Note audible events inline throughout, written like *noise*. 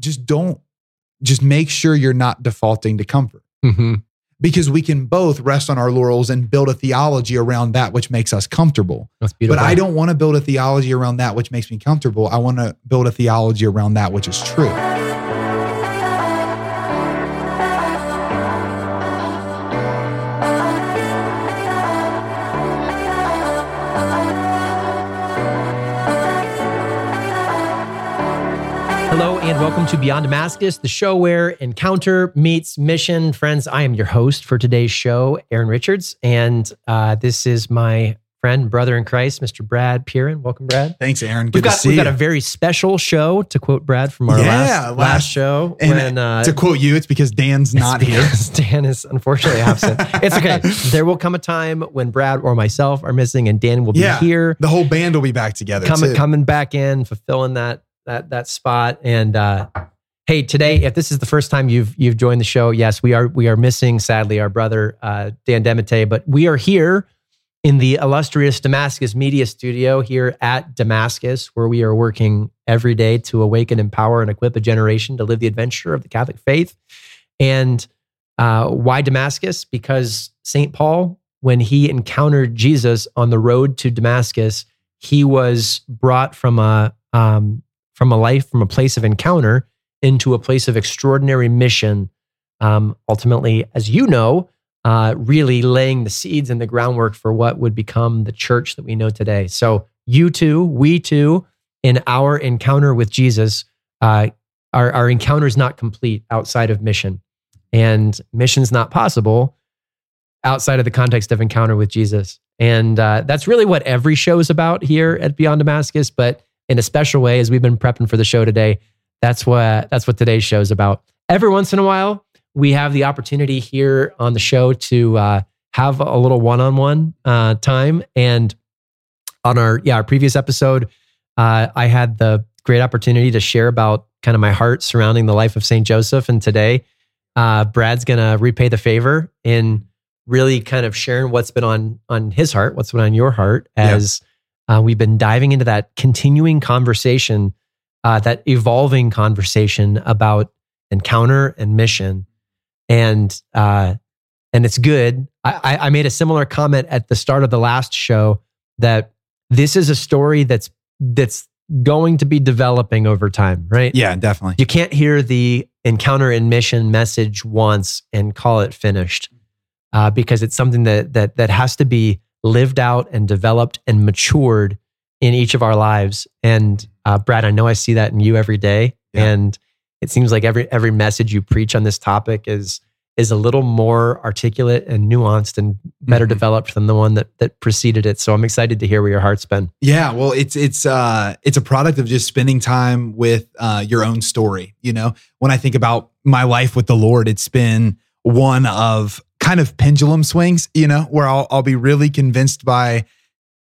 just don't just make sure you're not defaulting to comfort Mm-hmm. because we can both rest on our laurels and build a theology around that which makes us comfortable. That's beautiful. But I don't want to build a theology around that which makes me comfortable. I want to build a theology around that which is true. And welcome to Beyond Damascus, the show where encounter meets mission. Friends, I am your host for today's show, Aaron Richards, and uh, this is my friend, brother in Christ, Mr. Brad Pieren. Welcome, Brad. Thanks, Aaron. We've Good got, to see we've got a very special show, to quote Brad from our Yeah, last, last, show. and when, uh, to quote you, it's because Dan's not here. Dan is unfortunately absent. it's okay. *laughs* There will come a time when Brad or myself are missing, and Dan will be Yeah, here, The whole band will be back together. coming coming back in, fulfilling that that that spot. And uh, hey, today, if this is the first time you've you've joined the show, yes, we are we are missing sadly our brother uh, Dan DeMatte, but we are here in the illustrious Damascus Media Studio here at Damascus, where we are working every day to awaken, empower, and equip a generation to live the adventure of the Catholic faith. And uh, why Damascus? Because St. Paul, when he encountered Jesus on the road to Damascus, he was brought from a um, from a life, from a place of encounter into a place of extraordinary mission. Um, ultimately, as you know, uh, really laying the seeds and the groundwork for what would become the church that we know today. So, you too, we too, in our encounter with Jesus, uh, our, our encounter is not complete outside of mission. And mission's not possible outside of the context of encounter with Jesus. And uh, that's really what every show is about here at Beyond Damascus. But in a special way, as we've been prepping for the show today, that's what that's what today's show is about. Every once in a while, we have the opportunity here on the show to uh, have a little one-on-one uh, time. And on our yeah our previous episode, uh, I had the great opportunity to share about kind of my heart surrounding the life of Saint Joseph. And today, uh, Brad's gonna repay the favor in really kind of sharing what's been on on his heart, what's been on your heart, as uh, we've been diving into that continuing conversation, uh, that evolving conversation about encounter and mission, and uh, and it's good. I, I, I made a similar comment at the start of the last show that this is a story that's that's going to be developing over time, right? Yeah, definitely. You can't hear the encounter and mission message once and call it finished, uh, because it's something that that that has to be lived out and developed and matured in each of our lives. And uh, Brad, I know I see that in you every day, Yeah. and it seems like every every message you preach on this topic is is a little more articulate and nuanced and better Mhm. developed than the one that that preceded it. So I'm excited to hear where your heart's been. Yeah, well, it's it's uh it's a product of just spending time with uh your own story. You know, when I think about my life with the Lord, it's been one of kind of pendulum swings. You know, where I'll I'll be really convinced by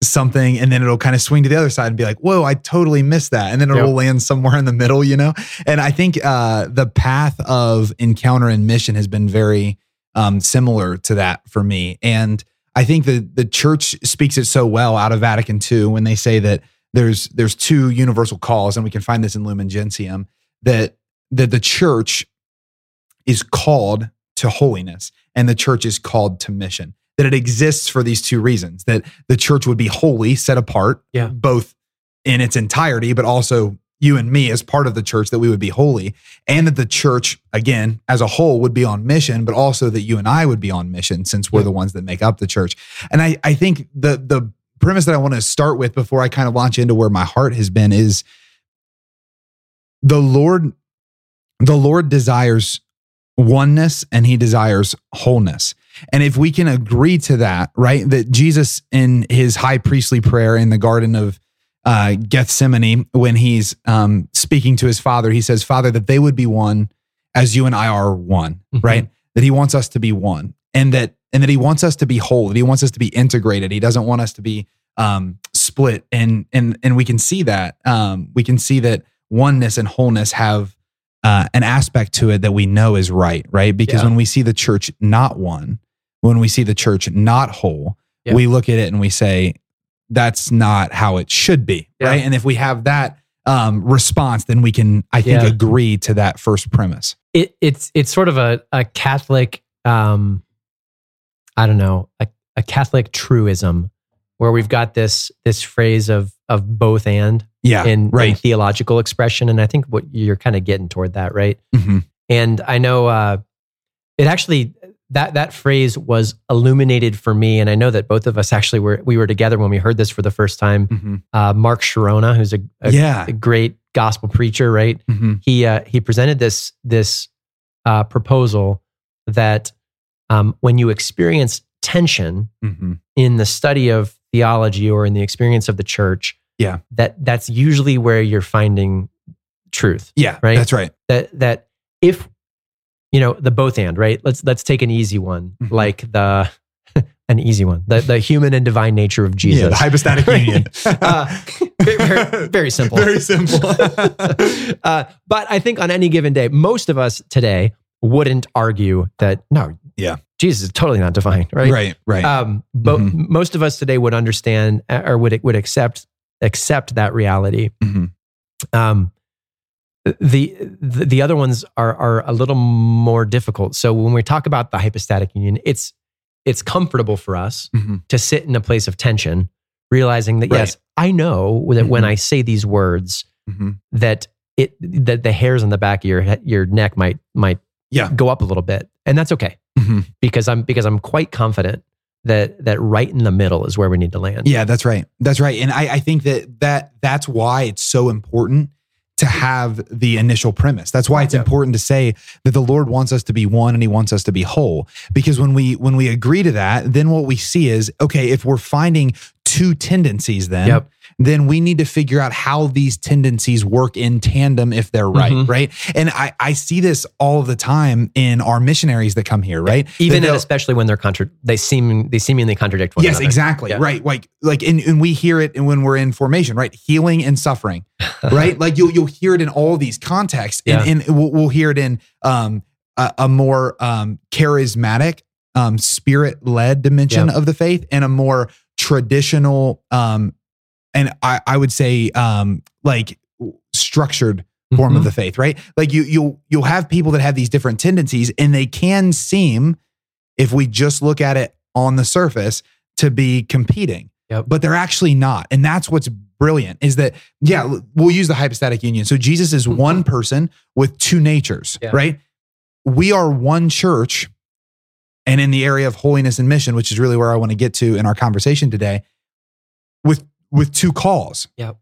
something and then it'll kind of swing to the other side and be like whoa i totally missed that and then it'll Yep. land somewhere in the middle you know and i think uh the path of encounter and mission has been very um similar to that for me and i think the the church speaks it so well out of vatican ii when they say that there's there's two universal calls and we can find this in lumen gentium that that the church is called to holiness and the church is called to mission that it exists for these two reasons that the church would be holy set apart Yeah. both in its entirety but also you and me as part of the church that we would be holy and that the church again as a whole would be on mission but also that you and I would be on mission since we're Yeah. the ones that make up the church and I I think the the premise that I want to start with before I kind of launch into where my heart has been is the Lord the Lord desires oneness and he desires wholeness. And if we can agree to that, right, that Jesus in his high priestly prayer in the Garden of uh, Gethsemane, when he's um, speaking to his father, he says, Father, that they would be one as you and I are one, Mhm. right? That he wants us to be one and that and that he wants us to be whole, that he wants us to be integrated. He doesn't want us to be um, split. And and and we can see that. Um, we can see that oneness and wholeness have uh, an aspect to it that we know is right, right? Because Yeah. when we see the church not one, when we see the church not whole, Yeah. we look at it and we say, that's not how it should be, Yeah. right? And if we have that um, response, then we can, I think, agree to that first premise. it it's it's sort of a a Catholic um I don't know a, a Catholic truism where we've got this this phrase of of both and Yeah, in, in theological expression, and I think what you're kind of getting toward that, right? Mhm. And I know uh, it actually that that phrase was illuminated for me, and I know that both of us actually were we were together when we heard this for the first time. Mhm. Uh, Mark Sharona, who's a, a, Yeah. a great gospel preacher, right? Mhm. he uh, he presented this this uh, proposal that um, when you experience tension Mhm. in the study of theology or in the experience of the church, Yeah. that that's usually where you're finding truth. Yeah, Right? That's right. That that if you know the both and right, let's let's take an easy one Mhm. like the *laughs* an easy one the the human and divine nature of Jesus. Yeah, the hypostatic union. *laughs* Uh, very, very, very simple. *laughs* Very simple. uh, but I think on any given day, most of us today wouldn't argue that no, Yeah. Jesus is totally not divine, right? right. Right. Um, but Mhm. most of us today would understand uh, or would would accept accept that reality. Mhm. Um, the, the the other ones are are a little more difficult. So when we talk about the hypostatic union, it's it's comfortable for us Mhm. to sit in a place of tension, realizing that Right. yes, I know that when Mhm. I say these words, Mhm. that it that the hairs on the back of your your neck might might Yeah. go up a little bit, and that's okay Mhm. because I'm because I'm quite confident that that right in the middle is where we need to land. Yeah, that's right. That's right. And I, I think that that that's why it's so important to have the initial premise. That's why it's Yeah. important to say that the Lord wants us to be one and he wants us to be whole. Because when we when we agree to that, then what we see is okay, if we're finding two tendencies then Yep. Then we need to figure out how these tendencies work in tandem if they're right, Mhm. right? And I, I see this all the time in our missionaries that come here, right? Even and especially when they're contra- they seem they seemingly contradict one yes, another. exactly. Yeah. Right. Like, like, and, and we hear it when we're in formation, right? Healing and suffering, *laughs* right? like you'll, you'll hear it in all these contexts and, Yeah. and we'll, we'll hear it in, um, a, a more, um, charismatic, um, spirit led dimension Yeah. of the faith and a more traditional, um, and I, I would say, um, like structured form of Mhm. the faith, right? Like you you'll you'll have people that have these different tendencies and they can seem if we just look at it on the surface to be competing. Yep. But they're actually not. And that's what's brilliant is that yeah, we'll use the hypostatic union. So Jesus is one person with two natures, Yeah. right? We are one church and in the area of holiness and mission, which is really where I want to get to in our conversation today, with with two calls. Yep.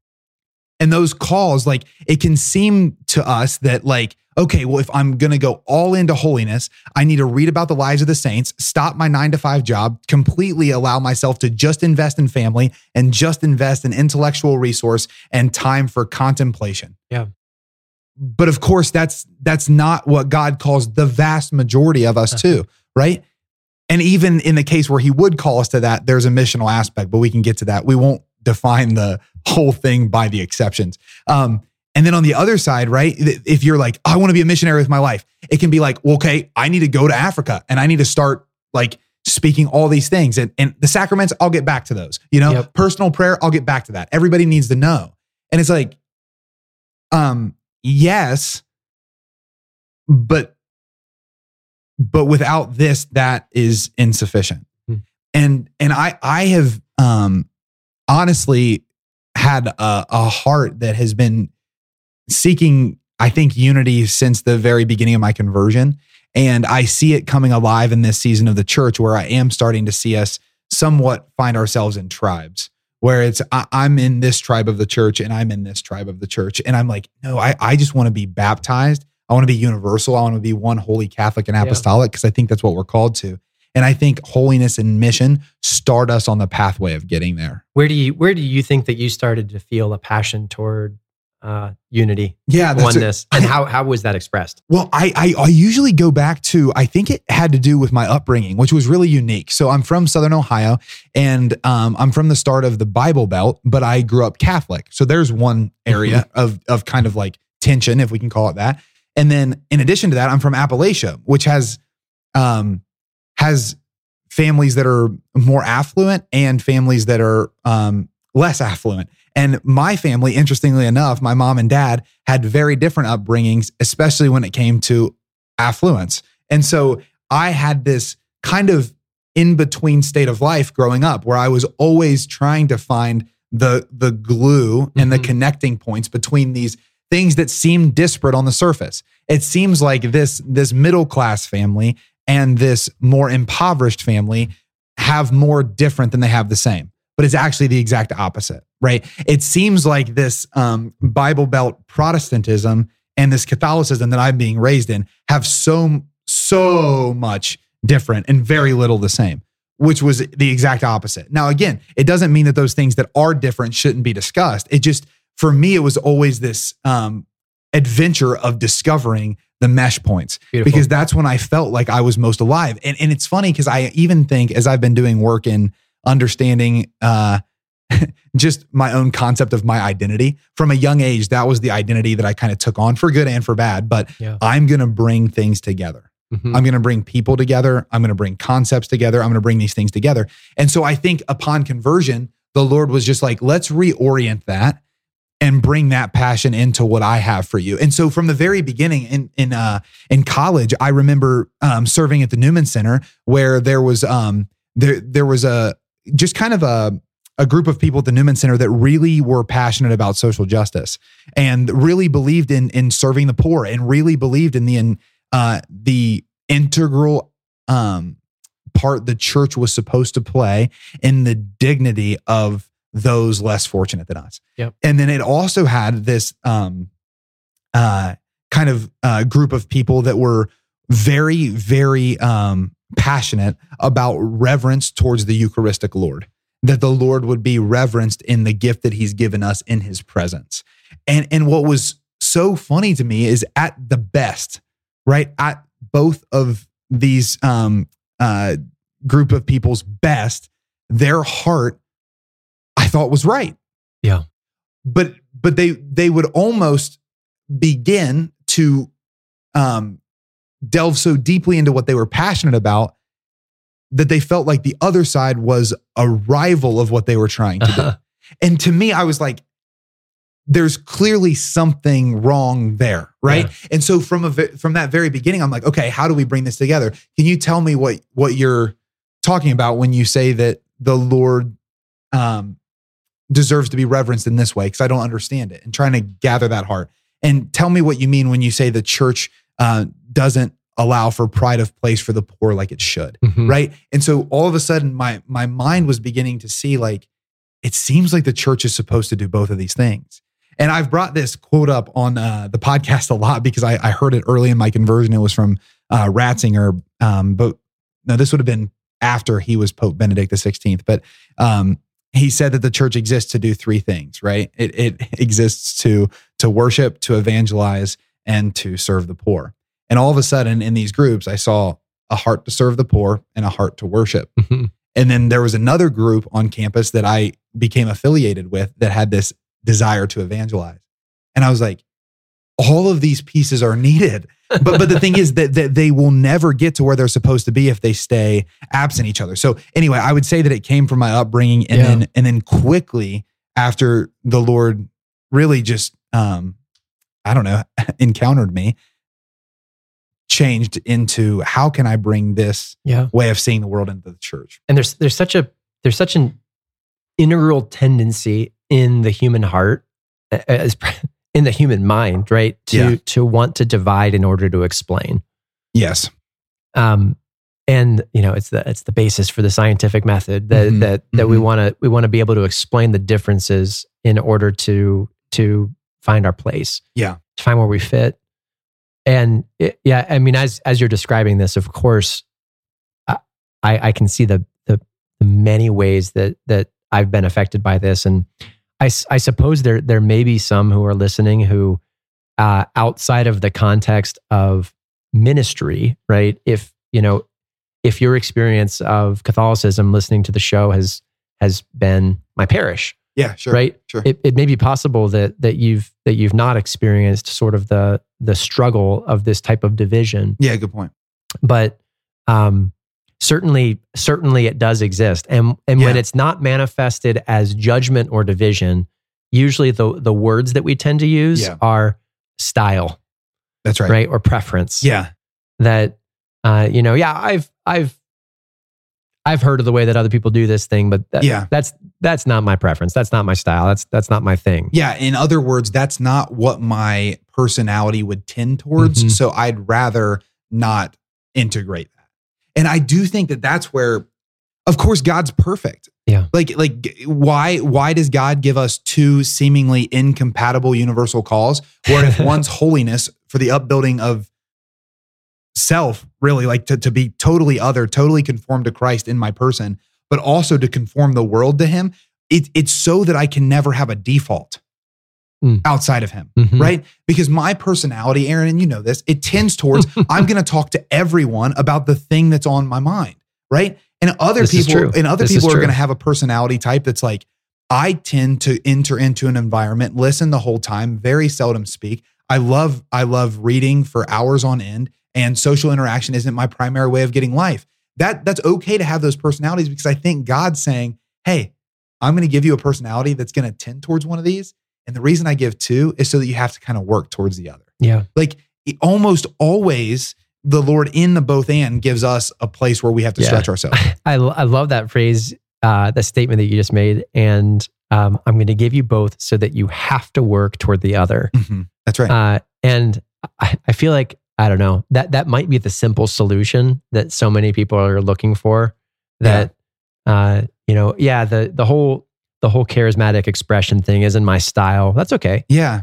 And those calls, like it can seem to us that, like, okay, well, if I'm gonna go all into holiness, I need to read about the lives of the saints, stop my nine to five job, completely allow myself to just invest in family and just invest in intellectual resource and time for contemplation. Yeah. But of course, that's that's not what God calls the vast majority of us uh-huh. to, right? And even in the case where he would call us to that, there's a missional aspect, but we can get to that. We won't define the whole thing by the exceptions. Um, and then on the other side, right? If you're like, I want to be a missionary with my life, it can be like, well, okay, I need to go to Africa and I need to start like speaking all these things. And, and the sacraments, I'll get back to those. You know, Yep. personal prayer, I'll get back to that. Everybody needs to know. And it's like, um, yes, but but without this, that is insufficient. Hmm. And and I I have um honestly had a, a heart that has been seeking, I think, unity since the very beginning of my conversion. And I see it coming alive in this season of the church where I am starting to see us somewhat find ourselves in tribes where it's I, I'm in this tribe of the church and I'm in this tribe of the church. And I'm like, no, I, I just want to be baptized. I want to be universal. I want to be one holy Catholic and apostolic because I think that's what we're called to. And I think holiness and mission start us on the pathway of getting there. Where do you where do you think that you started to feel a passion toward uh, unity, Yeah, that's a- oneness, *laughs* and how how was that expressed? Well, I, I I usually go back to I think it had to do with my upbringing, which was really unique. So I'm from Southern Ohio, and um, I'm from the start of the Bible Belt, but I grew up Catholic. So there's one area of of kind of like tension, if we can call it that. And then in addition to that, I'm from Appalachia, which has um, has families that are more affluent and families that are um, less affluent. And my family, interestingly enough, my mom and dad had very different upbringings, especially when it came to affluence. And so I had this kind of in between state of life growing up where I was always trying to find the the glue and the Mhm. connecting points between these things that seem disparate on the surface. It seems like this this middle class family and this more impoverished family have more different than they have the same. But it's actually the exact opposite, right? It seems like this um, Bible Belt Protestantism and this Catholicism that I'm being raised in have so so much different and very little the same, which was the exact opposite. Now, again, it doesn't mean that those things that are different shouldn't be discussed. It just for me, it was always this um, adventure of discovering the mesh points Beautiful. because that's when I felt like I was most alive. And and it's funny because I even think as I've been doing work in understanding uh *laughs* just my own concept of my identity from a young age, that was the identity that I kind of took on for good and for bad. But Yeah. I'm gonna bring things together. Mhm. I'm going to bring people together. I'm going to bring concepts together. I'm going to bring these things together. And so I think upon conversion, the Lord was just like, let's reorient that and bring that passion into what I have for you. And so from the very beginning in in uh in college, I remember um serving at the Newman Center where there was um there there was a just kind of a a group of people at the Newman Center that really were passionate about social justice and really believed in in serving the poor and really believed in the in, uh, the integral um, part the church was supposed to play in the dignity of those less fortunate than us. Yep. And then it also had this um, uh, kind of uh, group of people that were very, very um, passionate about reverence towards the Eucharistic Lord, that the Lord would be reverenced in the gift that He's given us in His presence. And and what was so funny to me is at the best, right? At both of these um, uh, group of people's best, their heart, I thought was right. Yeah. But but they they would almost begin to um, delve so deeply into what they were passionate about that they felt like the other side was a rival of what they were trying to do. Uh-huh. And to me, I was like, there's clearly something wrong there, right? Yeah. And so from a from that very beginning, I'm like, okay, how do we bring this together? Can you tell me what what you're talking about when you say that the Lord um, deserves to be reverenced in this way? Because I don't understand it, and trying to gather that heart. And tell me what you mean when you say the church uh, doesn't allow for pride of place for the poor like it should Mhm. right and so all of a sudden my my mind was beginning to see like it seems like the church is supposed to do both of these things and i've brought this quote up on uh, the podcast a lot because I, I heard it early in my conversion it was from uh, ratzinger um, but no this would have been after he was pope benedict xvi but um, he said that the church exists to do three things right it, it *laughs* exists to to worship to evangelize and to serve the poor and all of a sudden in these groups i saw a heart to serve the poor and a heart to worship. Mhm. And then there was another group on campus that I became affiliated with that had this desire to evangelize. And I was like, all of these pieces are needed. But but the thing is that, that they will never get to where they're supposed to be if they stay absent each other. So anyway, I would say that it came from my upbringing and Yeah. then and then quickly after the Lord really just um I don't know, *laughs* encountered me, changed into how can I bring this Yeah. way of seeing the world into the church? and there's there's such a there's such an integral tendency in the human heart as in the human mind right to Yeah. to want to divide in order to explain Yes. um and you know it's the it's the basis for the scientific method that Mhm. that that we Mhm. want to we want to be able to explain the differences in order to to find our place Yeah. to find where we fit and it, yeah i mean as as you're describing this of course i i can see the the, the many ways that that i've been affected by this and i i suppose there there may be some who are listening who uh outside of the context of ministry right if you know if your experience of catholicism listening to the show has has been my parish Yeah, sure. right Sure. it, it may be possible that that you've that you've not experienced sort of the the struggle of this type of division yeah, good point. but um certainly certainly it does exist and and when it's not manifested as judgment or division usually the the words that we tend to use Yeah. are style, That's right. right, or preference. Yeah. That uh, you know, yeah, I've I've I've heard of the way that other people do this thing, but that, Yeah. that's that's not my preference. That's not my style. That's that's not my thing. Yeah. In other words, that's not what my personality would tend towards. Mhm. So I'd rather not integrate. And I do think that that's where, of course, God's perfect. Yeah. Like, like why, why does God give us two seemingly incompatible universal calls? Where if *laughs* one's holiness for the upbuilding of self, really like to, to be totally other, totally conformed to Christ in my person, but also to conform the world to him. It, it's so that I can never have a default Mm. outside of him Mhm. right? Because my personality, Aaron, and you know this, it tends towards *laughs* I'm going to talk to everyone about the thing that's on my mind, right? And other This people, and other This people are going to have a personality type that's like, I tend to enter into an environment, listen the whole time, very seldom speak. I love, I love reading for hours on end, and social interaction isn't my primary way of getting life. That that's okay to have those personalities because I think God's saying, Hey, I'm going to give you a personality that's going to tend towards one of these. And the reason I give two is so that you have to kind of work towards the other. Yeah. Like almost always, the Lord in the both and gives us a place where we have to Yeah. stretch ourselves. *laughs* I, I love that phrase, uh, the statement that you just made. And um, I'm going to give you both so that you have to work toward the other. Mhm. That's right. Uh, and I, I feel like, I don't know, that, that might be the simple solution that so many people are looking for. That, uh, you know, yeah, the, the whole, the whole charismatic expression thing isn't my style. That's okay. yeah,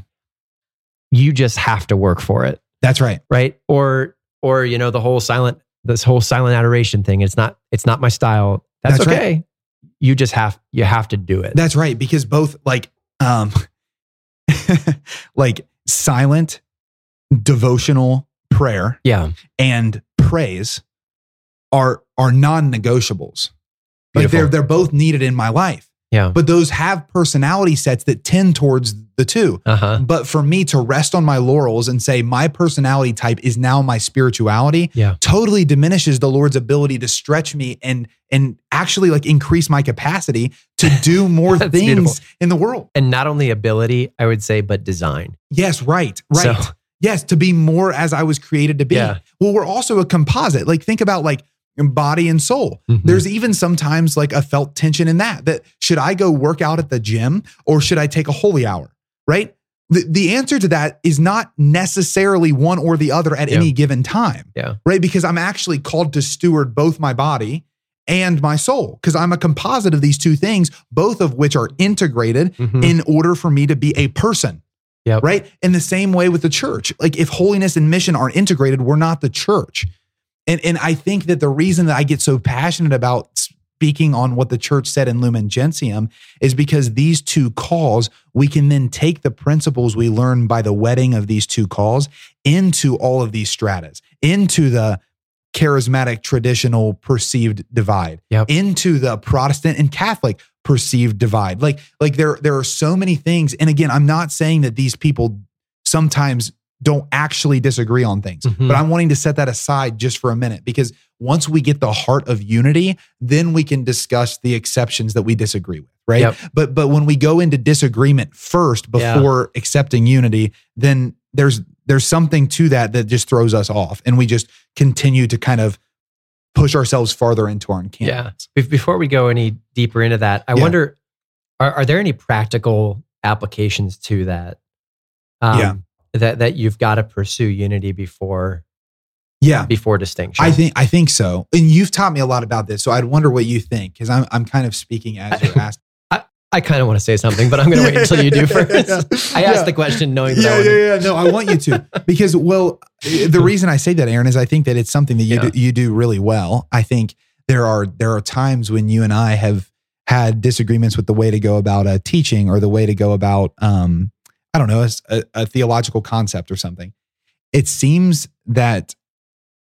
You just have to work for it. that's right. right or or you know the whole silent this whole silent adoration thing it's not it's not my style that's, That's right. okay you just have you have to do it That's right. Because both like um *laughs* like silent devotional prayer yeah and praise are are non-negotiables. Like they're they're both needed in my life. Yeah But those have personality sets that tend towards the two. uh-huh But for me to rest on my laurels and say my personality type is now my spirituality yeah totally diminishes the Lord's ability to stretch me and and actually like increase my capacity to *laughs* do more things beautiful. in the world. and not only ability i would say but design Yes, right. Right. So- yes, to be more as I was created to be. Yeah. Well, we're also a composite. Like think about like body and soul. Mhm. There's even sometimes like a felt tension in that. That should I go work out at the gym or should I take a holy hour? Right? The, the answer to that is not necessarily one or the other at Yeah. any given time. Yeah. Right? Because I'm actually called to steward both my body and my soul because I'm a composite of these two things, both of which are integrated Mhm. in order for me to be a person. Yep. Right. In the same way with the church. Like if holiness and mission aren't integrated, we're not the church. And and I think that the reason that I get so passionate about speaking on what the church said in Lumen Gentium is because these two calls, we can then take the principles we learn by the wedding of these two calls into all of these stratas, into the charismatic traditional perceived divide, Yep. into the Protestant and Catholic perceived divide. Like like there there are so many things. And again, I'm not saying that these people sometimes don't actually disagree on things, Mhm. but I'm wanting to set that aside just for a minute because once we get the heart of unity, then we can discuss the exceptions that we disagree with, right? Yep. But but when we go into disagreement first Yeah. before accepting unity, then there's there's something to that that just throws us off and we just continue to kind of push ourselves farther into our encampments. Yeah. before we go any deeper into that i Yeah. wonder are, are there any practical applications to that um, Yeah. That that you've got to pursue unity before Yeah. before distinction I think I think so. And you've taught me a lot about this. So I'd wonder what you think because I'm I'm kind of speaking as you're *laughs* asked. I kind of want to say something, but I'm going to wait until you do *laughs* first. I asked Yeah. the question knowing that Yeah, yeah, yeah. No, I want you to *laughs* because well, the reason I say that, Aaron, is I think that it's something that you Yeah. do, you do really well. I think there are there are times when you and I have had disagreements with the way to go about a teaching or the way to go about um I don't know a, a, theological concept or something. It seems that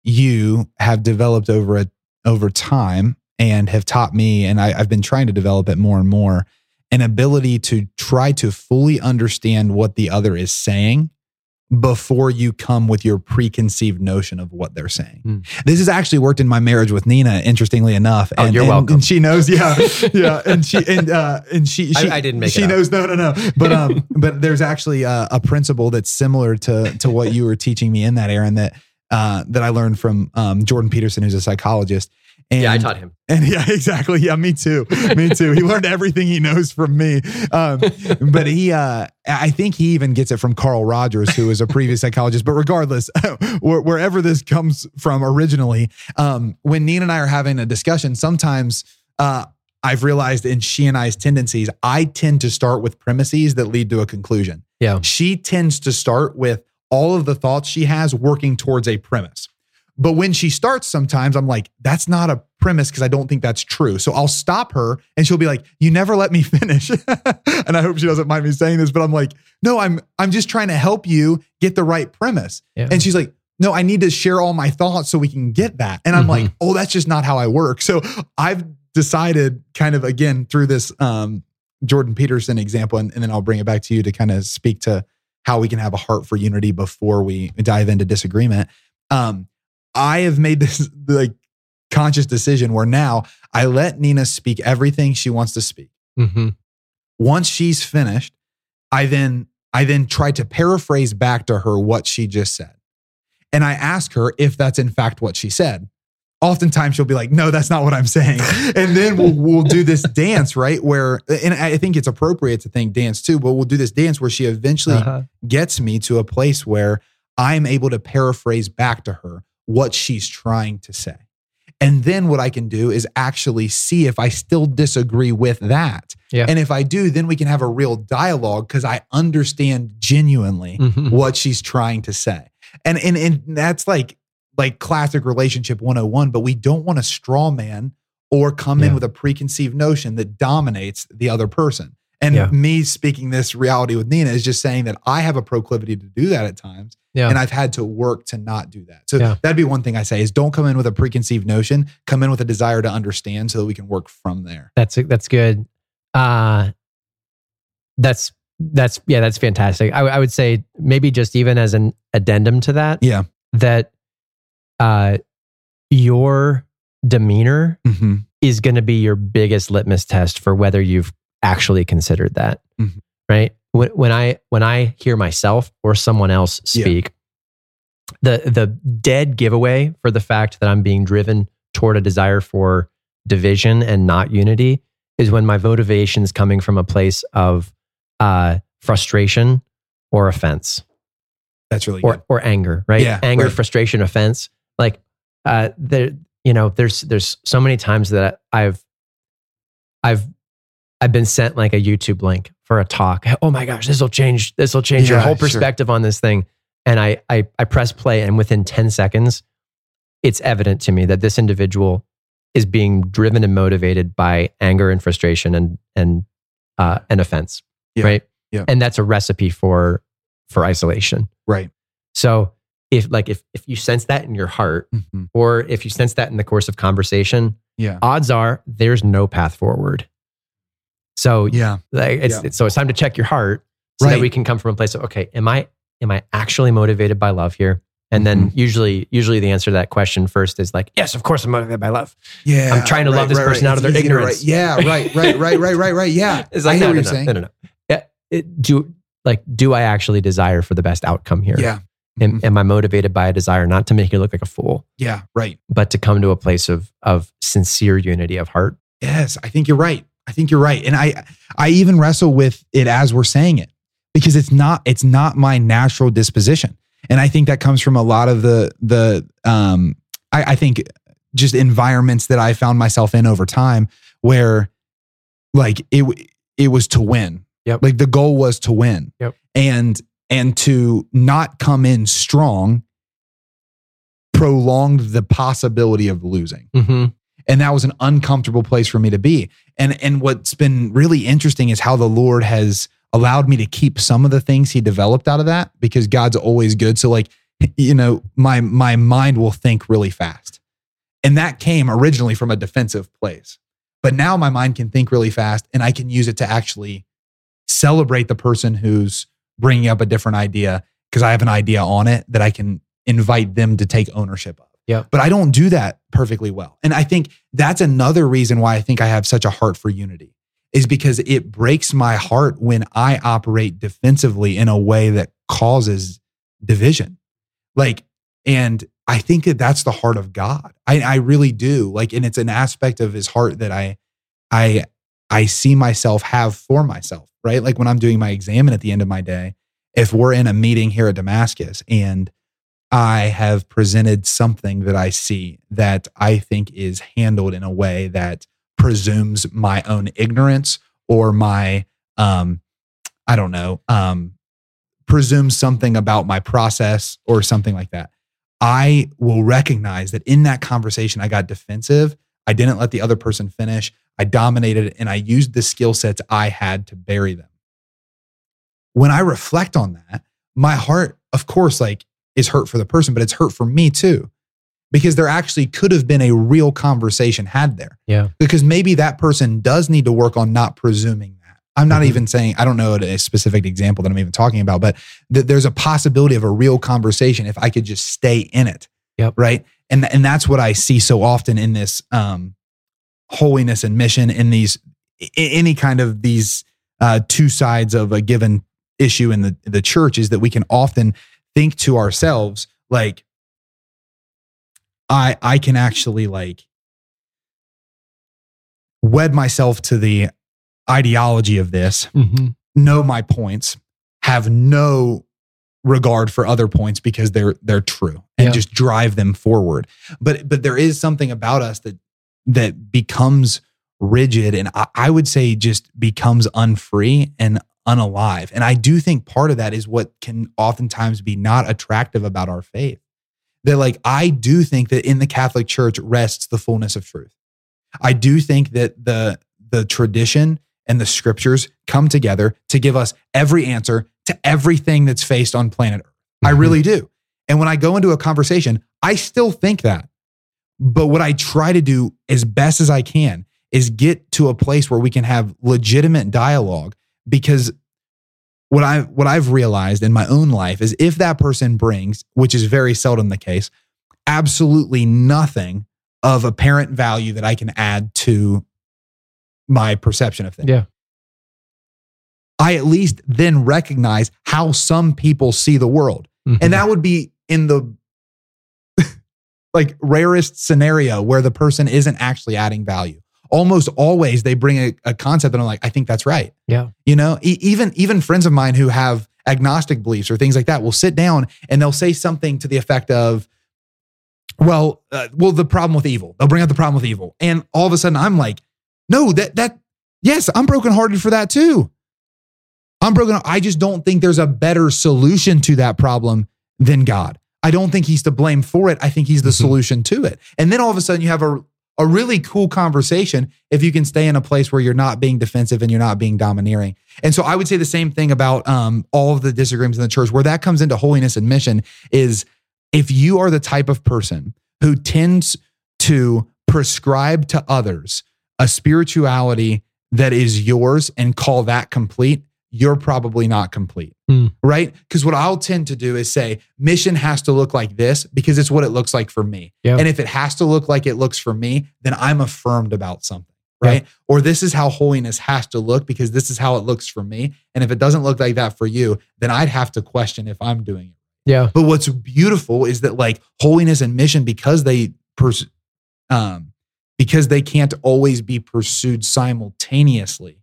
you have developed over a over time and have taught me, and I, I've been trying to develop it more and more, an ability to try to fully understand what the other is saying before you come with your preconceived notion of what they're saying. Mm. This has actually worked in my marriage with Nina, interestingly enough. Oh, and, you're and- welcome. And she knows, yeah, *laughs* yeah, and she and uh, and she, I- she I didn't make She knows, no, no, no. But um, *laughs* but there's actually a, a principle that's similar to to what you were teaching me in that, Aaron. That uh, that I learned from um, Jordan Peterson, who's a psychologist. And, yeah, I taught him. *laughs* and yeah, exactly. Yeah, me too. Me too. He learned *laughs* everything he knows from me. Um, but he, uh, I think he even gets it from Carl Rogers, who is a previous psychologist. But regardless, *laughs* wherever this comes from originally, um, when Nina and I are having a discussion, sometimes uh, I've realized in she and I's tendencies, I tend to start with premises that lead to a conclusion. Yeah. She tends to start with all of the thoughts she has working towards a premise. But when she starts, sometimes I'm like, that's not a premise because I don't think that's true. So I'll stop her and she'll be like, you never let me *laughs* finish. *laughs* and I hope she doesn't mind me saying this, but I'm like, no, I'm I'm just trying to help you get the right premise. Yeah. And she's like, no, I need to share all my thoughts so we can get that. And I'm Mhm. like, oh, that's just not how I work. So I've decided kind of again through this um, Jordan Peterson example, and, and then I'll bring it back to you to kind of speak to how we can have a heart for unity before we dive into disagreement. Um, I have made this *laughs* like conscious decision where now I let Nina speak everything she wants to speak. Mm-hmm. Once she's finished, I then I then try to paraphrase back to her what she just said. And I ask her if that's in fact what she said. Oftentimes she'll be like, "No, that's not what I'm saying." *laughs* And then we'll we'll do this dance, right? Where and I think it's appropriate to think dance too, but we'll do this dance where she eventually Uh-huh. gets me to a place where I'm able to paraphrase back to her what she's trying to say. And then what I can do is actually see if I still disagree with that. Yeah. And if I do, then we can have a real dialogue because I understand genuinely Mhm. what she's trying to say. And, and and that's like like classic relationship 101, but we don't want to straw man or come in with a preconceived notion that dominates the other person. And Yeah. me speaking this reality with Nina is just saying that I have a proclivity to do that at times. Yeah. And I've had to work to not do that. So Yeah. that'd be one thing I say is don't come in with a preconceived notion, come in with a desire to understand so that we can work from there. That's that's good. Uh that's that's yeah, that's fantastic. I, I would say maybe just even as an addendum to that, Yeah. that uh your demeanor Mm-hmm. is going to be your biggest litmus test for whether you've actually considered that. Mhm. Right? When, when I when I hear myself or someone else Yeah. speak, the the dead giveaway for the fact that I'm being driven toward a desire for division and not unity is when my motivation is coming from a place of uh, frustration or offense That's really or good. or anger, right? Yeah, anger, right. frustration, offense. Like uh, there, you know, there's there's so many times that I've I've I've been sent like a YouTube link for a talk. Oh my gosh, this will change. This will change your Yeah, whole sure. perspective on this thing. And I, I I press play, and within ten seconds, it's evident to me that this individual is being driven and motivated by anger and frustration and and uh, and offense, Yeah, right? yeah. And that's a recipe for for isolation. Right. So if like if if you sense that in your heart, Mhm. or if you sense that in the course of conversation, Yeah. odds are there's no path forward. So Yeah. like it's, Yeah. it's- so it's time to check your heart so that we can come from a place of okay, am I am I actually motivated by love here? And then Mm-hmm. usually usually the answer to that question first is like, yes, of course I'm motivated by love. Yeah. I'm trying to love this person out of their ignorance. Yeah. Right. Right. Right. Right. Right. Right. Yeah. *laughs* It's I like hear no, what no, you're no, saying. no, no, no. Yeah, it, do like do I actually desire for the best outcome here? Yeah. Am, Mhm. am I motivated by a desire not to make you look like a fool, Yeah. Right. but to come to a place of of sincere unity of heart? Yes, I think you're right. I think you're right. And I I even wrestle with it as we're saying it because it's not it's not my natural disposition. And I think that comes from a lot of the the um I, I think just environments that I found myself in over time where like it it was to win. Yep. Like the goal was to win. Yep. And and to not come in strong prolonged the possibility of losing Mm-hmm. And that was an uncomfortable place for me to be. And and what's been really interesting is how the lord has allowed me to keep some of the things he developed out of that because god's always good. So like you know my my mind will think really fast. And that came originally from a defensive place. But now my mind can think really fast and i can use it to actually celebrate the person who's bringing up a different idea because I have an idea on it that I can invite them to take ownership of. Yeah. But I don't do that perfectly well. And I think that's another reason why I think I have such a heart for unity is because it breaks my heart when I operate defensively in a way that causes division. Like, and I think that that's the heart of God. I, I really do. Like, and it's an aspect of his heart that I, I, I see myself have for myself, right? Like when I'm doing my exam at the end of my day, if we're in a meeting here at Damascus and I have presented something that I see that I think is handled in a way that presumes my own ignorance or my, um, I don't know, um, presumes something about my process or something like that. I will recognize that in that conversation, I got defensive. I didn't let the other person finish. I dominated and I used the skill sets I had to bury them. When I reflect on that, my heart, of course, like is hurt for the person, but it's hurt for me too. Because there actually could have been a real conversation had there. Yeah. Because maybe that person does need to work on not presuming that. I'm not Mhm. even saying, I don't know a specific example that I'm even talking about, but th- there's a possibility of a real conversation if I could just stay in it. Yep. Right. And, and that's what I see so often in this um, holiness and mission in these, i- any kind of these uh, two sides of a given issue in the, the church is that we can often think to ourselves, like, I, I can actually like wed myself to the ideology of this, Mm-hmm. know my points, have no regard for other points because they're they're true and Yeah. just drive them forward. But but there is something about us that that becomes rigid and I, I would say just becomes unfree and unalive. And I do think part of that is what can oftentimes be not attractive about our faith. That like I do think that in the Catholic Church rests the fullness of truth. I do think that the the tradition and the scriptures come together to give us every answer to everything that's faced on planet Earth. I Mhm. really do. And when I go into a conversation, I still think that. But what I try to do as best as I can is get to a place where we can have legitimate dialogue because what I what I've realized in my own life is if that person brings, which is very seldom the case, absolutely nothing of apparent value that I can add to my perception of things. Yeah. I at least then recognize how some people see the world. Mhm. And that would be in the *laughs* like rarest scenario where the person isn't actually adding value. Almost always they bring a, a concept that I'm like, I think that's right. yeah. You know, E- even even friends of mine who have agnostic beliefs or things like that will sit down and they'll say something to the effect of, "Well, uh, well, the problem with evil." They'll bring up the problem with evil, and all of a sudden, I'm like, "No, that that yes, I'm brokenhearted for that too. I'm broken. I just don't think there's a better solution to that problem than God. I don't think He's to blame for it. I think He's the Mhm. solution to it. And then all of a sudden, you have a a really cool conversation if you can stay in a place where you're not being defensive and you're not being domineering. And so I would say the same thing about um, all of the disagreements in the church. Where that comes into holiness and mission is if you are the type of person who tends to prescribe to others a spirituality that is yours and call that complete, you're probably not complete. Hmm. Right? Because what I'll tend to do is say, mission has to look like this because it's what it looks like for me. Yeah. And if it has to look like it looks for me, then I'm affirmed about something. Right. Or this is how holiness has to look because this is how it looks for me. And if it doesn't look like that for you, then I'd have to question if I'm doing it. Yeah. But what's beautiful is that like holiness and mission, because they pers- um, because they can't always be pursued simultaneously,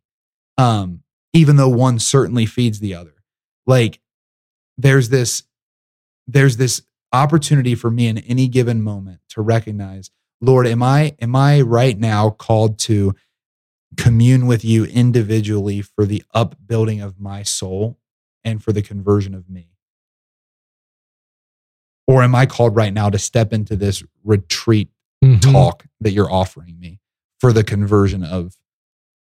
um, even though one certainly feeds the other. Like there's this, there's this opportunity for me in any given moment to recognize, Lord, am I am I right now called to commune with you individually for the upbuilding of my soul and for the conversion of me? Or am I called right now to step into this retreat Mhm. talk that you're offering me for the conversion of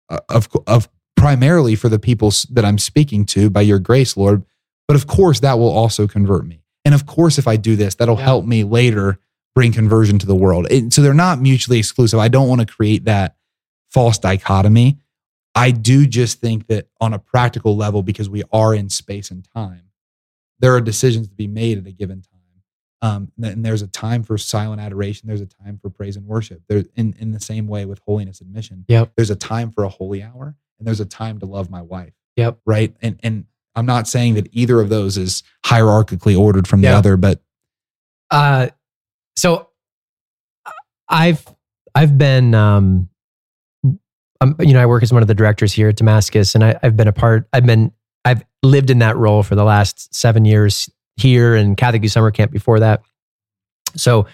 uh, of of primarily for the people that I'm speaking to by your grace, Lord. But of course, that will also convert me. And of course, if I do this, that'll Yeah. help me later bring conversion to the world. And so they're not mutually exclusive. I don't want to create that false dichotomy. I do just think that on a practical level, because we are in space and time, there are decisions to be made at a given time. Um, and there's a time for silent adoration. There's a time for praise and worship. There, in in the same way with holiness and mission. Yep. There's a time for a holy hour, and there's a time to love my wife. Yep. Right. And and I'm not saying that either of those is hierarchically ordered from the other, but Uh, so I've I've been um, um, you know I work as one of the directors here at Damascus, and I, I've been a part. I've been I've lived in that role for the last seven years here and Catholic Youth Summer Camp before that. So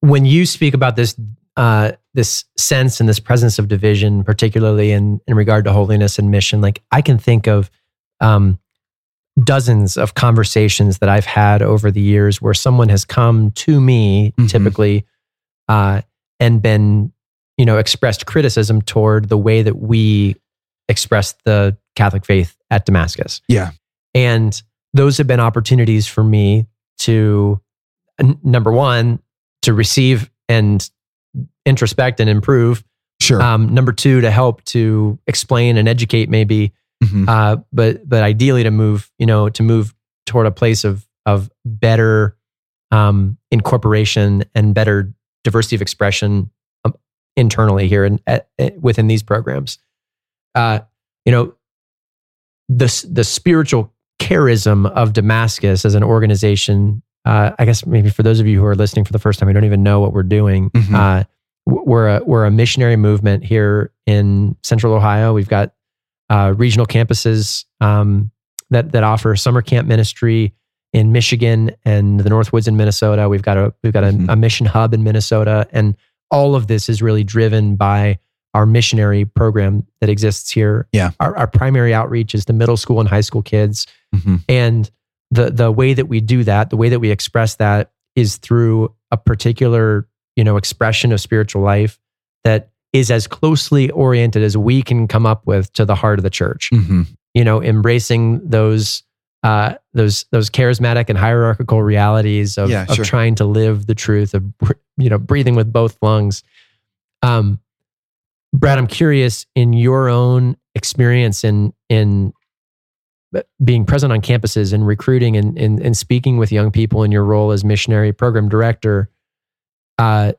when you speak about this uh, this sense and this presence of division, particularly in in regard to holiness and mission, like I can think of um, dozens of conversations that I've had over the years where someone has come to me Mhm. typically uh, and been, you know, expressed criticism toward the way that we express the Catholic faith at Damascus. Yeah. And those have been opportunities for me to, n- number one, to receive and introspect and improve. sure. Um, number two, to help to explain and educate maybe Mhm. uh, but but ideally to move you know to move toward a place of of better um, incorporation and better diversity of expression um, internally here and within these programs. Uh, you know, the the spiritual charism of Damascus as an organization. Uh, I guess maybe for those of you who are listening for the first time, you don't even know what we're doing. Mhm. We're a we're a missionary movement here in Central Ohio. We've got uh, regional campuses um, that that offer summer camp ministry in Michigan and the Northwoods in Minnesota. We've got a we've got a, Mhm. a mission hub in Minnesota, and all of this is really driven by our missionary program that exists here. Yeah. our, our primary outreach is to middle school and high school kids, Mhm. and the the way that we do that, the way that we express that, is through a particular you know expression of spiritual life that is as closely oriented as we can come up with to the heart of the church. Mhm. You know, embracing those uh, those those charismatic and hierarchical realities of, Yeah, of sure. trying to live the truth of you know breathing with both lungs. Um, Brad, I'm curious in your own experience in in being present on campuses and recruiting and, and, and speaking with young people in your role as missionary program director. Uh,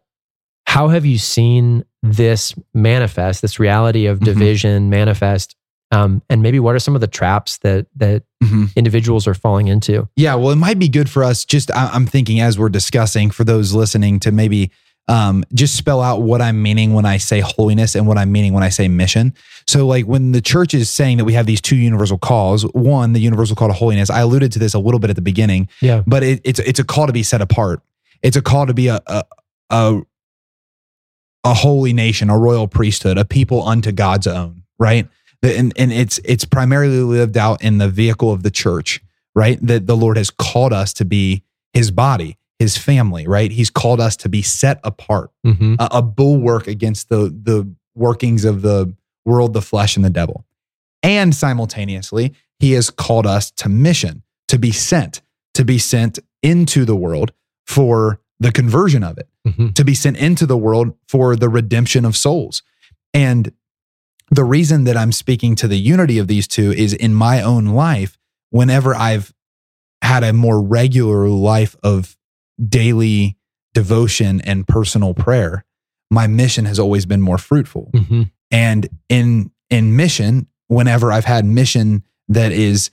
how have you seen this manifest, this reality of Mhm. division manifest? Um, and maybe what are some of the traps that that Mhm. individuals are falling into? Yeah, well, it might be good for us. Just I- I'm thinking as we're discussing for those listening to maybe um, just spell out what I'm meaning when I say holiness and what I'm meaning when I say mission. So, like when the church is saying that we have these two universal calls, one, the universal call to holiness. I alluded to this a little bit at the beginning, Yeah. but it, it's it's a call to be set apart. It's a call to be a a, a a holy nation, a royal priesthood, a people unto God's own, right? And and it's it's primarily lived out in the vehicle of the church, right? That the Lord has called us to be His body, His family, right? He's called us to be set apart, Mm-hmm. a, a bulwark against the the workings of the world, the flesh, and the devil. And simultaneously, He has called us to mission, to be sent, to be sent into the world for the conversion of it Mm-hmm. to be sent into the world for the redemption of souls. And the reason that I'm speaking to the unity of these two is in my own life, whenever I've had a more regular life of daily devotion and personal prayer, my mission has always been more fruitful. Mm-hmm. And in in mission, whenever I've had mission that is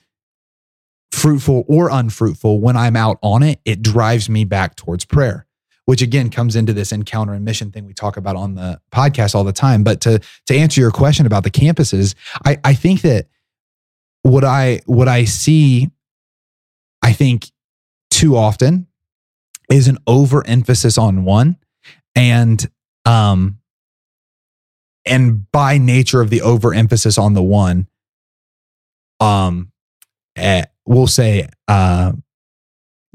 fruitful or unfruitful, when I'm out on it, it drives me back towards prayer, which again comes into this encounter and mission thing we talk about on the podcast all the time. But to to answer your question about the campuses, I, I think that what I what I see, I think too often is an overemphasis on one and um and by nature of the overemphasis on the one um eh, we'll say uh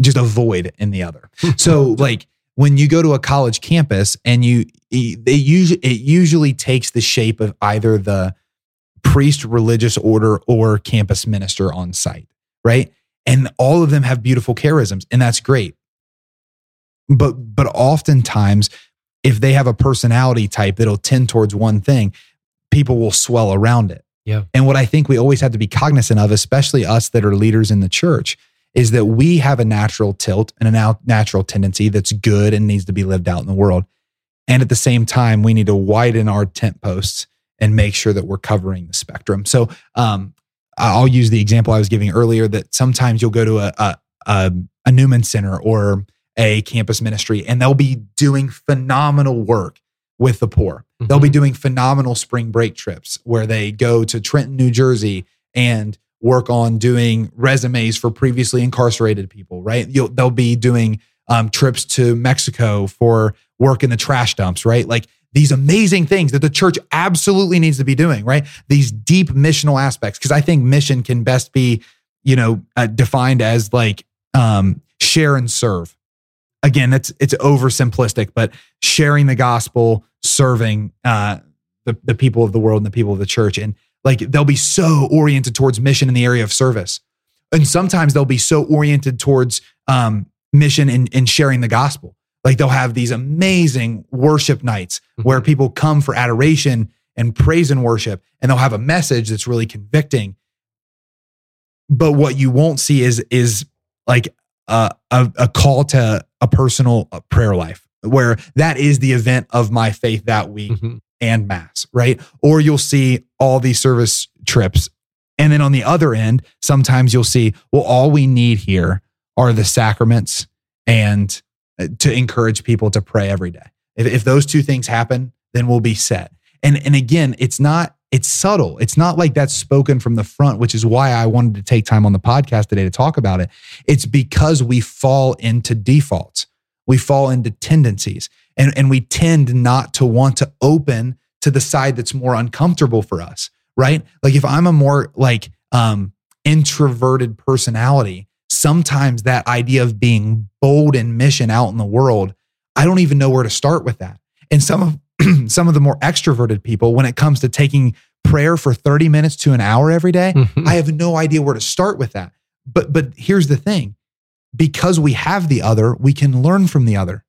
just a void in the other. So like when you go to a college campus and you e, they usually it usually takes the shape of either the priest religious order or campus minister on site right? And all of them have beautiful charisms and that's great. But but oftentimes if they have a personality type that'll tend towards one thing people will swell around it Yeah. and what i think we always have to be cognizant of especially us that are leaders in the church is that we have a natural tilt and a natural tendency that's good and needs to be lived out in the world. And at the same time, we need to widen our tent posts and make sure that we're covering the spectrum. So um, I'll use the example I was giving earlier that sometimes you'll go to a, a, a, a Newman Center or a campus ministry and they'll be doing phenomenal work with the poor. Mm-hmm. They'll be doing phenomenal spring break trips where they go to Trenton, New Jersey and work on doing resumes for previously incarcerated people, right? You'll, they'll be doing um, trips to Mexico for work in the trash dumps, right? Like these amazing things that the church absolutely needs to be doing, right? These deep missional aspects. Cause I think mission can best be, you know, uh, defined as like um, share and serve. Again, it's it's oversimplistic, but sharing the gospel, serving uh, the the people of the world and the people of the church, and like they'll be so oriented towards mission in the area of service, and sometimes they'll be so oriented towards um, mission in, in sharing the gospel. Like they'll have these amazing worship nights mm-hmm. where people come for adoration and praise and worship, and they'll have a message that's really convicting. But what you won't see is is like a, a, a call to a personal uh, prayer life where that is the event of my faith that week mm-hmm. and mass, right? Or you'll see all these service trips. And then on the other end, sometimes you'll see, well, all we need here are the sacraments and uh, to encourage people to pray every day. If, if those two things happen, then we'll be set. And, and again, it's not it's subtle. It's not like that's spoken from the front, which is why I wanted to take time on the podcast today to talk about it. It's because we fall into defaults, we fall into tendencies, and, and we tend not to want to open to the side that's more uncomfortable for us, right? Like if I'm a more like um, introverted personality, sometimes that idea of being bold in mission out in the world, I don't even know where to start with that. And some of *clears throat* some of the more extroverted people when it comes to taking prayer for 30 minutes to an hour every day, mm-hmm. I have no idea where to start with that. But but here's the thing. Because we have the other, we can learn from the other.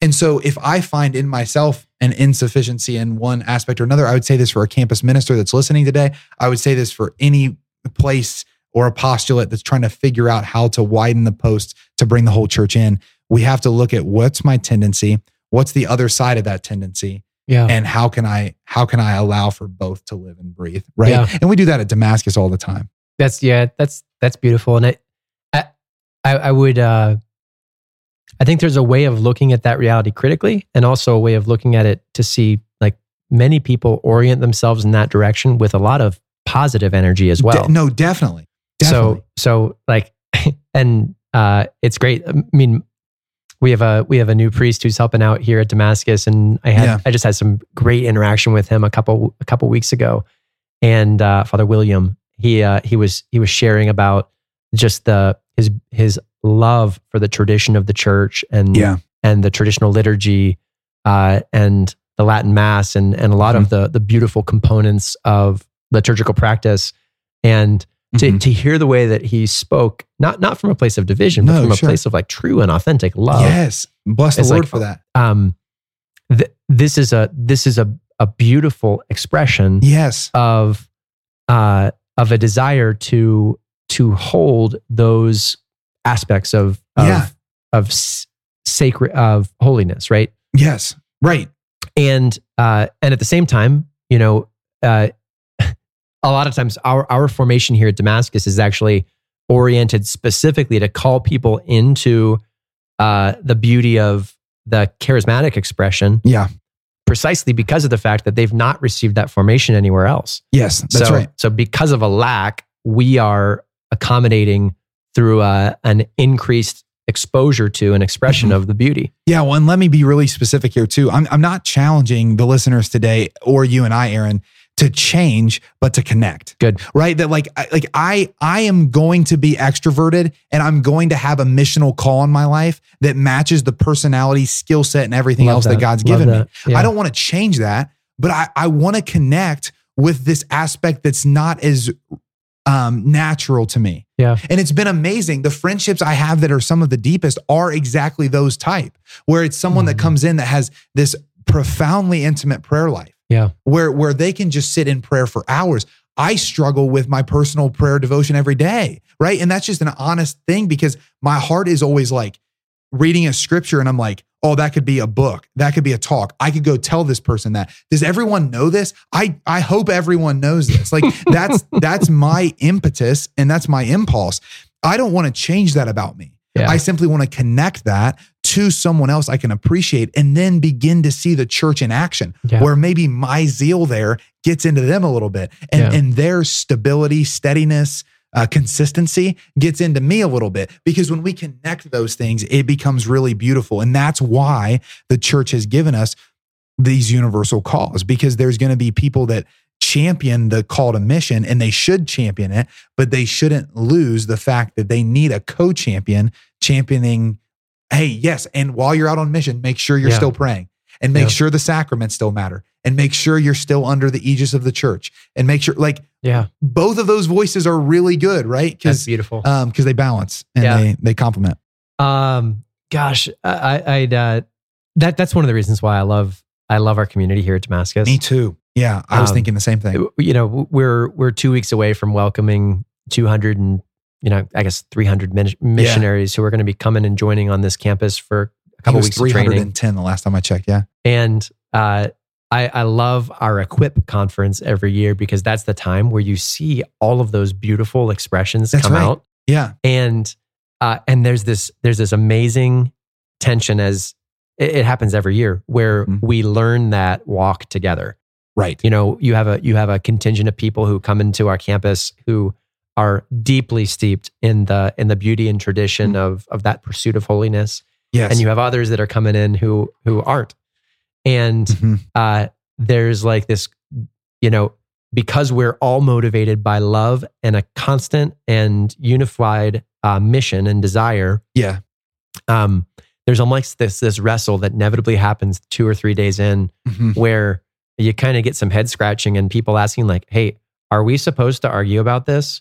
And so if I find in myself an insufficiency in one aspect or another, I would say this for a campus minister that's listening today. I would say this for any place or apostolate that's trying to figure out how to widen the post to bring the whole church in. We have to look at what's my tendency, what's the other side of that tendency? Yeah. And how can i how can i allow for both to live and breathe right? Yeah. and we do that at damascus all the time. That's yeah that's that's beautiful. And i i i would uh i think there's a way of looking at that reality critically and also a way of looking at it to see like many people orient themselves in that direction with a lot of positive energy as well. De- no definitely, definitely. so so like *laughs* and uh it's great. I mean we have a we have a new priest who's helping out here at Damascus, and I had yeah. I just had some great interaction with him a couple a couple weeks ago, and uh, Father William he uh, he was he was sharing about just the his his love for the tradition of the church and yeah. and the traditional liturgy uh, and the Latin Mass and and a lot mm-hmm. of the the beautiful components of liturgical practice and to, mm-hmm. to hear the way that he spoke, not not from a place of division, but no, from a place of like true and authentic love. Yes, bless the Lord like, for that. Um, th- this is a this is a a beautiful expression. Yes, of uh of a desire to to hold those aspects of of yeah. of s- sacred of holiness, right? Yes, right. And uh and at the same time, you know, uh a lot of times our, our formation here at Damascus is actually oriented specifically to call people into uh, the beauty of the charismatic expression. Yeah. Precisely because of the fact that they've not received that formation anywhere else. Yes, that's so, right. So, because of a lack, we are accommodating through uh, an increased exposure to an expression mm-hmm. of the beauty. Yeah, well, and let me be really specific here too. I'm, I'm not challenging the listeners today or you and I, Aaron, to change but to connect good right that like I, like i i am going to be extroverted and i'm going to have a missional call in my life that matches the personality skill set and everything Love else that, that god's Love given that. me yeah. i don't want to change that but i i want to connect with this aspect that's not as um, natural to me. Yeah. And it's been amazing. The friendships I have that are some of the deepest are exactly those type, where it's someone mm. that comes in that has this profoundly intimate prayer life yeah. Where where they can just sit in prayer for hours. I struggle with my personal prayer devotion every day, right? And that's just an honest thing because my heart is always like reading a scripture and I'm like, oh, that could be a book. That could be a talk. I could go tell this person that. Does everyone know this? I I hope everyone knows this. Like *laughs* that's that's my impetus and that's my impulse. I don't want to change that about me. Yeah. I simply want to connect that to someone else I can appreciate and then begin to see the church in action Yeah. where maybe my zeal there gets into them a little bit and, Yeah. and their stability, steadiness, uh, consistency gets into me a little bit because when we connect those things, it becomes really beautiful. And that's why the church has given us these universal calls because there's going to be people that champion the call to mission and they should champion it, but they shouldn't lose the fact that they need a co champion championing. Hey, yes. And while you're out on mission, make sure you're Yeah. still praying and make Yeah. sure the sacraments still matter and make sure you're still under the aegis of the church and make sure like Yeah. both of those voices are really good, right? That's Because beautiful. um, because they balance and Yeah. they they complement. Um, gosh, I, I- I'd uh, that that's one of the reasons why I love I love our community here at Damascus. Me too. Yeah, I was Um, thinking the same thing. You know, we're we're two weeks away from welcoming 200 and you know, I guess 300 min- missionaries who are going to be coming and joining on this campus for a couple weeks of training. 310 the last time I checked. Yeah. And uh, I, I love our Equip conference every year because that's the time where you see all of those beautiful expressions That's come right. out. Yeah. and uh, and there's this there's this amazing tension as it, it happens every year where Mhm. we learn that walk together Right. you know you have a you have a contingent of people who come into our campus who are deeply steeped in the in the beauty and tradition Mhm. of of that pursuit of holiness Yes. and you have others that are coming in who who aren't and Mhm. uh, there's like this, you know, because we're all motivated by love and a constant and unified uh, mission and desire. Yeah. Um, there's almost this this wrestle that inevitably happens two or three days in, Mhm. where you kind of get some head scratching and people asking like, "Hey, are we supposed to argue about this?"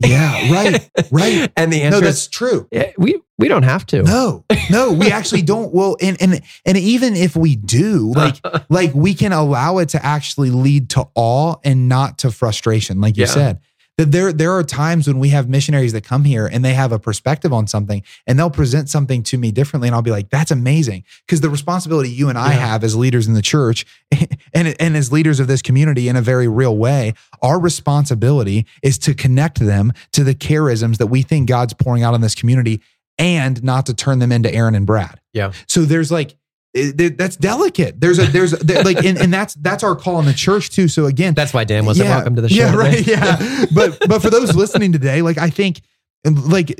Yeah. Right. Right. *laughs* and the answer No, that's is true. We we don't have to. No, no, we actually *laughs* don't. Well, and and and even if we do, like *laughs* like we can allow it to actually lead to awe and not to frustration, like you Yeah. said. That there there are times when we have missionaries that come here and they have a perspective on something and they'll present something to me differently and I'll be like, that's amazing. Because the responsibility you and I Yeah. have as leaders in the church *laughs* and, and as leaders of this community in a very real way, our responsibility is to connect them to the charisms that we think God's pouring out on this community and not to turn them into Aaron and Brad. Yeah. So there's like it- that's delicate. There's a there's there, like and, and that's that's our call in the church too. So again, That's why Dan wasn't yeah, welcome to the show. Yeah, today. right. Yeah. but but for those listening today, like I think like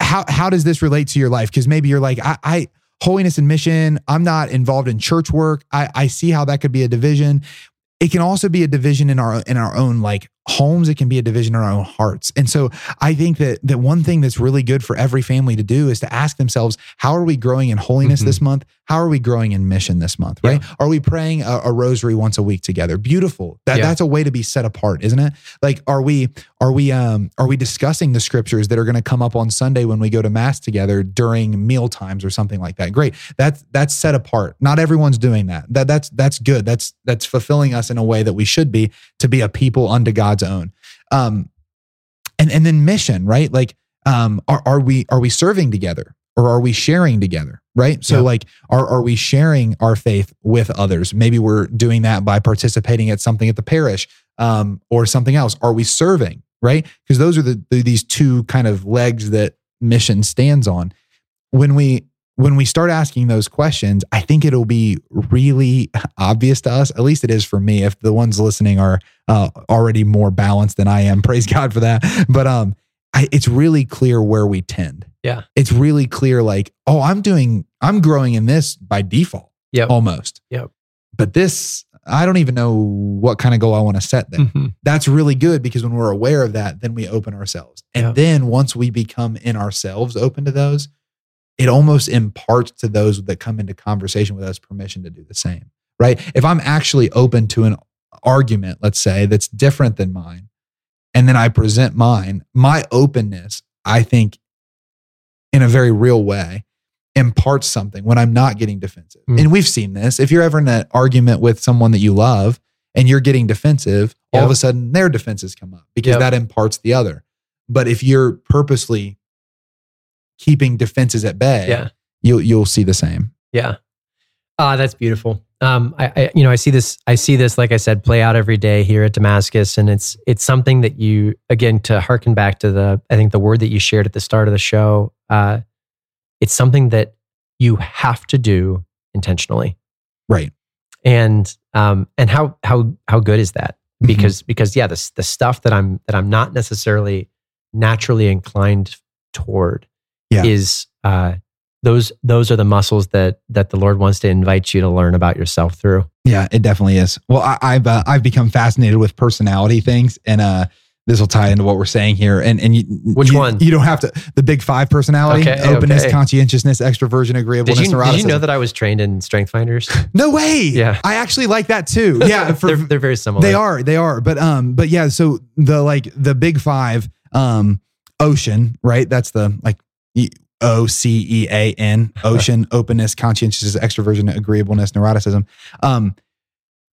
how how does this relate to your life? Because maybe you're like, I, I holiness and mission, I'm not involved in church work. I, I see how that could be a division. It can also be a division in our in our own like homes. It can be a division in our own hearts. And so I think that that one thing that's really good for every family to do is to ask themselves, how are we growing in holiness Mhm. this month? How are we growing in mission this month? Right? Are we praying a, a rosary once a week together? Beautiful. That Yeah. that's a way to be set apart, isn't it? Like, are we are we um are we discussing the scriptures that are going to come up on Sunday when we go to mass together during meal times or something like that? Great. That's that's set apart. Not everyone's doing that. That that's that's good. That's that's fulfilling us in a way that we should be to be a people unto God's own. Um, and and then mission, right? Like, um, are are we are we serving together or are we sharing together? Right. So Yeah. like, are are we sharing our faith with others? Maybe we're doing that by participating at something at the parish, um, or something else. Are we serving? Right? Because those are the, the these two kind of legs that mission stands on. When we when we start asking those questions, I think it'll be really obvious to us. At least it is for me. If the ones listening are uh, already more balanced than I am, *laughs* praise God for that. But um, I, it's really clear where we tend. Yeah. it's really clear. Like, oh, I'm doing, I'm growing in this by default, Yeah, almost. Yep. But this, I don't even know what kind of goal I want to set there Mhm. that's really good because when we're aware of that, then we open ourselves. And Yeah. then once we become in ourselves open to those, it almost imparts to those that come into conversation with us permission to do the same. Right. If I'm actually open to an argument, let's say, that's different than mine, and then I present mine, my openness, I think, in a very real way, imparts something when I'm not getting defensive. Mm. And we've seen this. If you're ever in an argument with someone that you love, and you're getting defensive, all of a sudden their defenses come up because Yep. that imparts the other. But if you're purposely keeping defenses at bay, Yeah. you'll you'll see the same. Yeah. Ah, that's beautiful. Um, I, I, you know, I see this, I see this, like I said, play out every day here at Damascus. And it's, it's something that you, again, to harken back to the, I think the word that you shared at the start of the show, uh, it's something that you have to do intentionally. Right. And, um, and how, how, how good is that? Because, because yeah, the, the stuff that I'm, that I'm not necessarily naturally inclined toward Yeah. is, uh, those those are the muscles that that the Lord wants to invite you to learn about yourself through. Yeah, it definitely is. Well, I, I've uh, I've become fascinated with personality things, and uh, this will tie into what we're saying here. And and you, Which you- one? You don't have to. The big five personality: Okay, openness, okay. conscientiousness, extroversion, agreeableness, Did you, did you know that I was trained in Strength Finders? *laughs* No way. Yeah. I actually like that too. *laughs* Yeah, for, they're, they're very similar. they are they are. But um, but yeah. So the like the big five, um, ocean, right? That's the like O C E A N, *laughs* ocean, openness, conscientiousness, extroversion, agreeableness, neuroticism. Um,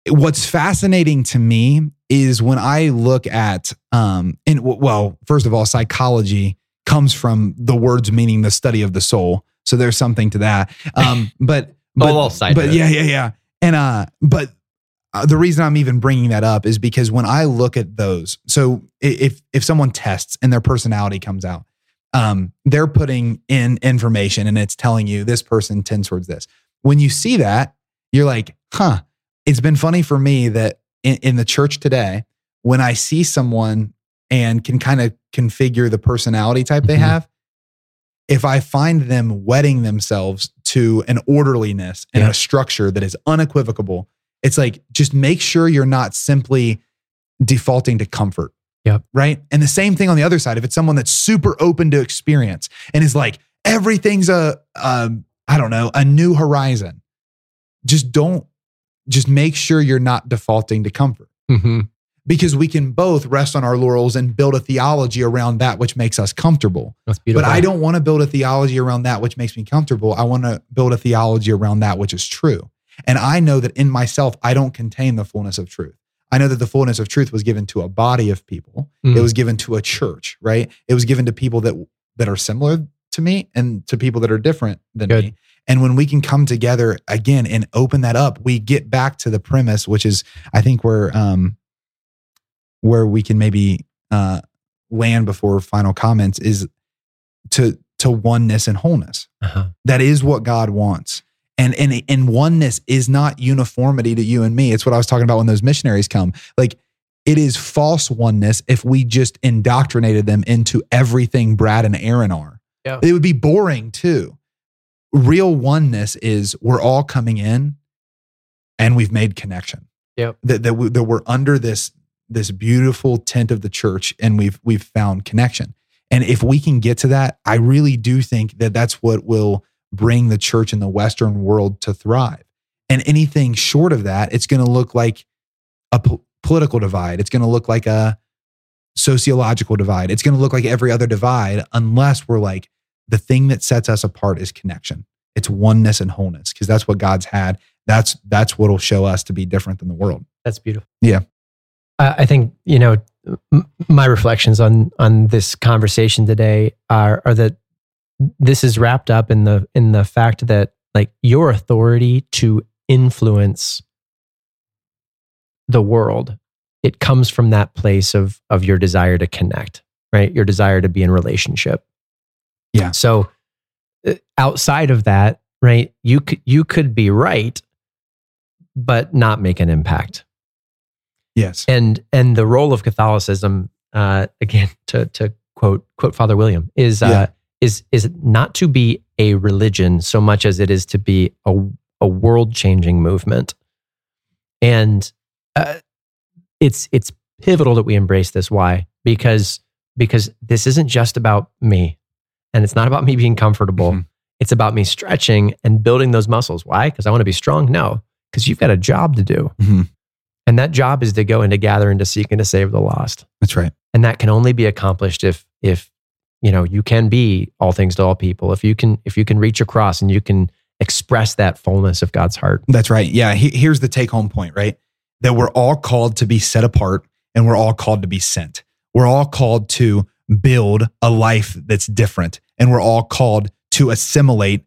what's fascinating to me is when I look at um, and w- well, first of all, psychology comes from the words meaning the study of the soul. So there's something to that. Um, *laughs* but but, little side but yeah, yeah, yeah. And uh, but uh, the reason I'm even bringing that up is because when I look at those, so if if someone tests and their personality comes out, um, they're putting in information and it's telling you this person tends towards this. When you see that, you're like, huh. It's been funny for me that in, in the church today, when I see someone and can kind of configure the personality type they Mhm. have, if I find them wedding themselves to an orderliness and Yeah. a structure that is unequivocal, it's like just make sure you're not simply defaulting to comfort. Yep. Right. And the same thing on the other side. If it's someone that's super open to experience and is like, everything's a, um, don't know, a new horizon, just don't, just make sure you're not defaulting to comfort hmm because we can both rest on our laurels and build a theology around that which makes us comfortable. That's beautiful. But I don't want to build a theology around that which makes me comfortable. I want to build a theology around that which is true. And I know that in myself, I don't contain the fullness of truth. I know that the fullness of truth was given to a body of people. Mm. It was given to a church, right? It was given to people that that are similar to me and to people that are different than Good. me. And when we can come together again and open that up, we get back to the premise, which is I think where um where we can maybe uh land before final comments is to to oneness and wholeness. Uh-huh. That is what God wants. And and and oneness is not uniformity to you and me. It's what I was talking about when those missionaries come. Like it is false oneness if we just indoctrinated them into everything Brad and Aaron are. Yeah. It would be boring too. Real oneness is we're all coming in and we've made connection. Yep. That that, we, that we're under this this beautiful tent of the church and we've we've found connection. And if we can get to that, I really do think that that's what will bring the church in the Western world to thrive. And anything short of that, it's going to look like a po- political divide. It's going to look like a sociological divide. It's going to look like every other divide unless we're like, the thing that sets us apart is connection. It's oneness and wholeness because that's what God's had. That's that's what'll show us to be different than the world. That's beautiful. Yeah. I I think you know m- my reflections on on this conversation today are are that this is wrapped up in the in the fact that like your authority to influence the world it comes from that place of of your desire to connect right your desire to be in relationship Yeah. so uh, outside of that right you could you could be right but not make an impact Yes. and and the role of Catholicism, uh, again to to quote quote Father William, is uh, Yeah. Is is not to be a religion so much as it is to be a a world changing movement, and uh, it's it's pivotal that we embrace this. Why? Because because this isn't just about me, and it's not about me being comfortable. Mhm. It's about me stretching and building those muscles. Why? Because I want to be strong. No, because you've got a job to do. Mhm. And that job is to go and to gather and to seek and to save the lost. That's right. And that can only be accomplished if if you know you can be all things to all people. If you can if you can reach across and you can express that fullness of God's heart. That's right. Yeah. He, here's the take home point, right? that we're all called to be set apart and we're all called to be sent. We're all called to build a life that's different and we're all called to assimilate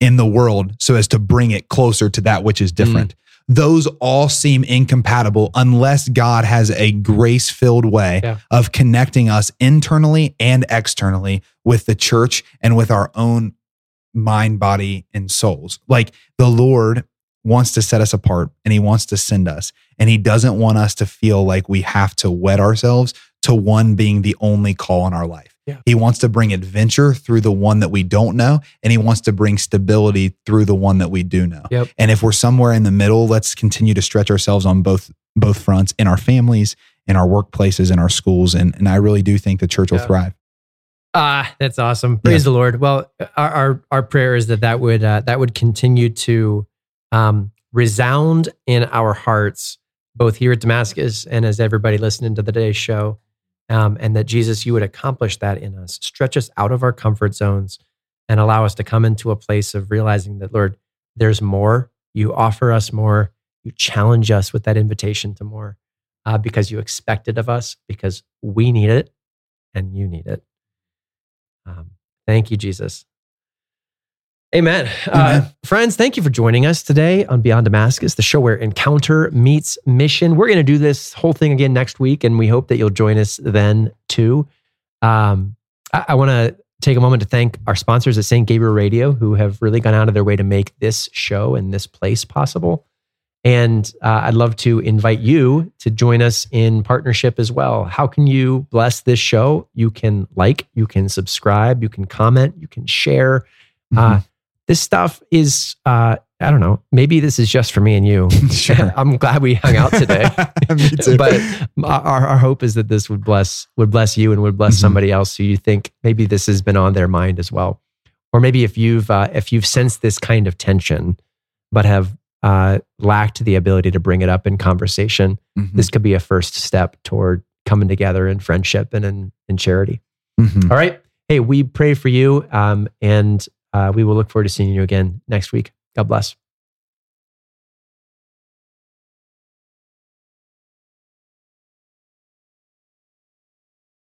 in the world so as to bring it closer to that which is different. Mm. Those all seem incompatible unless God has a grace filled way yeah. of connecting us internally and externally with the church and with our own mind, body, and souls. Like the Lord wants to set us apart and he wants to send us. And he doesn't want us to feel like we have to wed ourselves to one being the only call in our life. Yeah. He wants to bring adventure through the one that we don't know, and he wants to bring stability through the one that we do know. Yep. And if we're somewhere in the middle, let's continue to stretch ourselves on both both fronts in our families, in our workplaces, in our schools, and and I really do think the church will thrive. Ah, that's awesome. Praise yeah. the Lord. Well, our, our, our prayer is that that would uh, that would continue to um, resound in our hearts, both here at Damascus and as everybody listening to the today's show um, and that Jesus, you would accomplish that in us, stretch us out of our comfort zones, and allow us to come into a place of realizing that, Lord, there's more. You offer us more. You challenge us with that invitation to more uh, because you expect it of us, because we need it and you need it. Um, thank you, Jesus. Amen. Uh, friends, thank you for joining us today on Beyond Damascus, the show where encounter meets mission. We're going to do this whole thing again next week, and we hope that you'll join us then too. Um, I, I want to take a moment to thank our sponsors at St. Gabriel Radio, who have really gone out of their way to make this show and this place possible. And uh, I'd love to invite you to join us in partnership as well. How can you bless this show? You can like, you can subscribe, you can comment, you can share. Uh, mm-hmm. Uh, this stuff is uh, I don't know. Maybe this is just for me and you. *laughs* sure. *laughs* I'm glad we hung out today. *laughs* me too. But our, our hope is that this would bless would bless you and would bless mm-hmm. somebody else who you think maybe this has been on their mind as well. Or maybe if you've uh, if you've sensed this kind of tension, but have uh, lacked the ability to bring it up in conversation, mm-hmm. this could be a first step toward coming together in friendship and in, in charity. Mm-hmm. All right. Hey, we pray for you um, and uh, we will look forward to seeing you again next week. God bless.